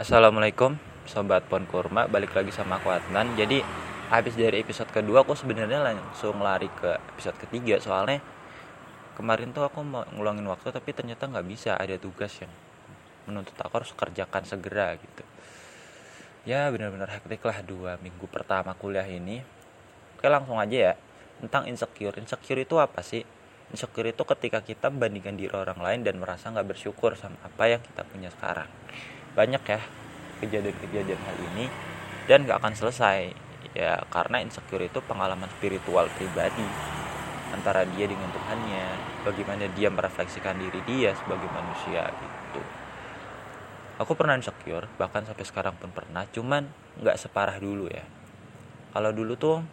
Assalamualaikum Sobat Pohon Kurma. Balik lagi sama aku Adnan. Jadi habis dari episode kedua Aku sebenarnya langsung lari ke episode ketiga. Soalnya kemarin tuh aku mau ngulangin waktu Tapi ternyata nggak bisa. Ada tugas yang menuntut aku harus kerjakan segera gitu. Ya benar-benar hektik lah Dua minggu pertama kuliah ini. Oke langsung aja ya. Tentang insecure. Insecure itu apa sih? Insecure itu ketika kita membandingkan diri orang lain dan merasa nggak bersyukur sama apa yang kita punya sekarang banyak ya kejadian-kejadian hal ini dan gak akan selesai. Ya karena insecure itu pengalaman spiritual pribadi antara dia dengan Tuhannya bagaimana dia merefleksikan diri dia sebagai manusia gitu. Aku pernah insecure bahkan sampai sekarang pun pernah cuman nggak separah dulu ya. Kalau dulu tuh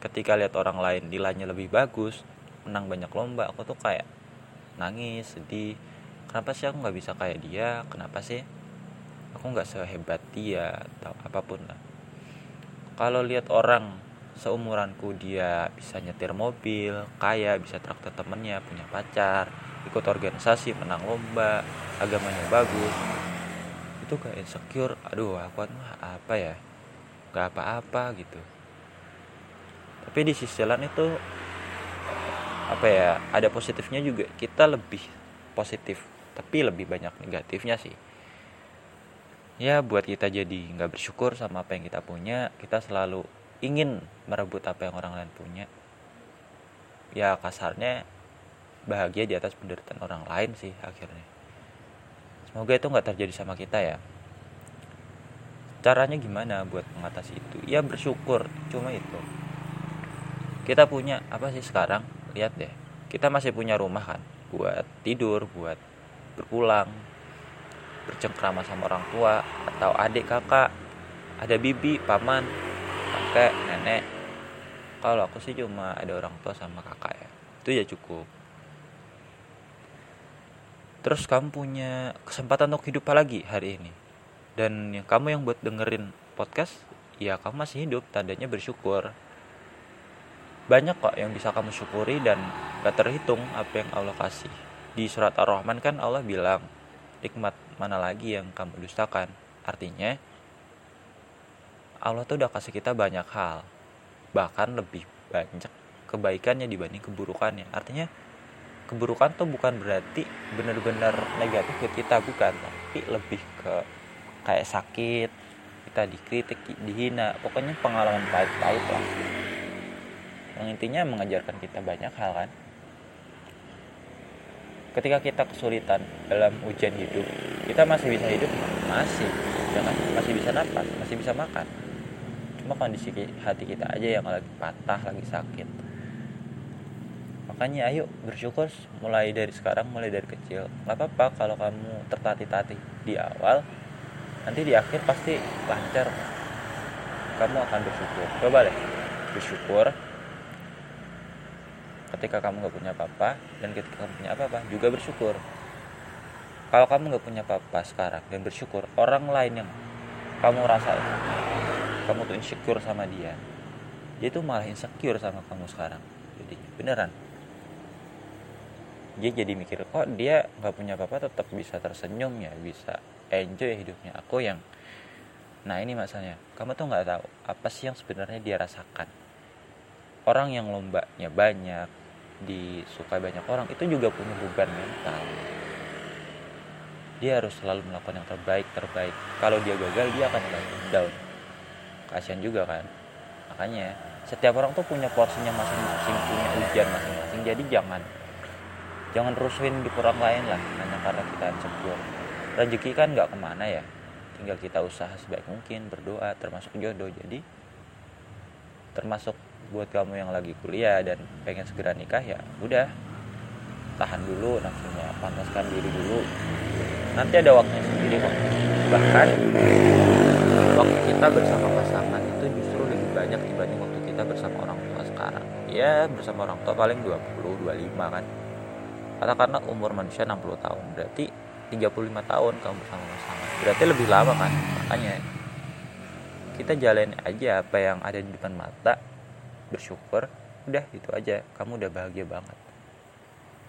ketika lihat orang lain nilainya lebih bagus menang banyak lomba aku tuh kayak nangis sedih. Kenapa sih aku nggak bisa kayak dia? Kenapa sih aku nggak sehebat dia atau apa pun lah. Kalau lihat orang seumuranku dia bisa nyetir mobil kaya bisa traktor temennya punya pacar ikut organisasi menang lomba agamanya bagus. Itu kayak insecure aduh aku mah apa ya? Nggak apa-apa gitu. Tapi di sisi lain itu apa ya ada positifnya juga. Kita lebih positif tapi lebih banyak negatifnya sih ya buat kita jadi nggak bersyukur sama apa yang kita punya kita selalu ingin merebut apa yang orang lain punya. Ya kasarnya bahagia di atas penderitaan orang lain sih akhirnya. Semoga itu nggak terjadi sama kita ya. Caranya gimana buat mengatasi itu? Ya bersyukur cuma itu. Kita punya apa sih sekarang? Lihat deh. Kita masih punya rumah kan? Buat tidur buat berpulang bercengkrama sama orang tua atau adik kakak ada bibi paman kakek nenek. Kalau aku sih cuma ada orang tua sama kakak ya. Itu ya cukup. Terus kamu punya kesempatan untuk hidup lagi hari ini? Dan yang kamu yang buat dengerin podcast ya kamu masih hidup tandanya bersyukur. Banyak kok yang bisa kamu syukuri dan gak terhitung apa yang Allah kasih. Di surat ar-Rahman kan Allah bilang nikmat mana lagi yang kamu dustakan? Artinya Allah tuh udah kasih kita banyak hal bahkan lebih banyak kebaikannya dibanding keburukannya. Artinya keburukan tuh bukan berarti benar-benar negatif ke kita bukan. Tapi lebih ke kayak sakit kita dikritik dihina. Pokoknya pengalaman pahit-pahit lah. Yang intinya mengajarkan kita banyak hal kan ketika kita kesulitan dalam ujian hidup kita masih bisa hidup? Masih. Jangan masih bisa nafas masih bisa makan. Cuma kondisi hati kita aja yang lagi patah lagi sakit. Makanya ayo bersyukur mulai dari sekarang mulai dari kecil. Nggak apa-apa kalau kamu tertatih-tatih di awal nanti di akhir pasti lancar. Kamu akan bersyukur. Coba deh bersyukur ketika kamu nggak punya apa-apa dan ketika kamu punya apa-apa juga bersyukur. Kalau kamu nggak punya apa-apa sekarang dan bersyukur orang lain yang kamu rasa kamu tuh insecure sama dia dia tuh malah insecure sama kamu sekarang jadi beneran. Dia jadi mikir kok dia nggak punya apa-apa tetap bisa tersenyum ya bisa enjoy hidupnya? Aku yang nah ini masalahnya kamu tuh nggak tahu apa sih yang sebenarnya dia rasakan. Orang yang lombanya banyak disukai banyak orang itu juga punya beban mental. Dia harus selalu melakukan yang terbaik terbaik. Kalau dia gagal dia akan down. Kasihan juga kan? Makanya setiap orang tuh punya porsinya masing-masing punya ujian masing-masing. Jadi jangan jangan rusuhin di orang lain lah hanya karena kita insecure. Rezeki kan nggak ke mana ya. Tinggal kita usaha sebaik mungkin berdoa termasuk jodoh. Jadi termasuk buat kamu yang lagi kuliah dan pengen segera nikah ya udah tahan dulu nafsunya pantaskan diri dulu. Nanti ada waktunya sendiri kok. Bahkan waktu kita bersama pasangan itu justru lebih banyak dibanding waktu kita bersama orang tua sekarang. Ya bersama orang tua paling 20 25 kan. Karena umur manusia 60 tahun berarti 35 tahun kamu bersama pasangan. Berarti lebih lama kan makanya kita jalani aja apa yang ada di depan mata bersyukur udah itu aja. Kamu udah bahagia banget.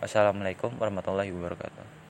Wassalamualaikum warahmatullahi wabarakatuh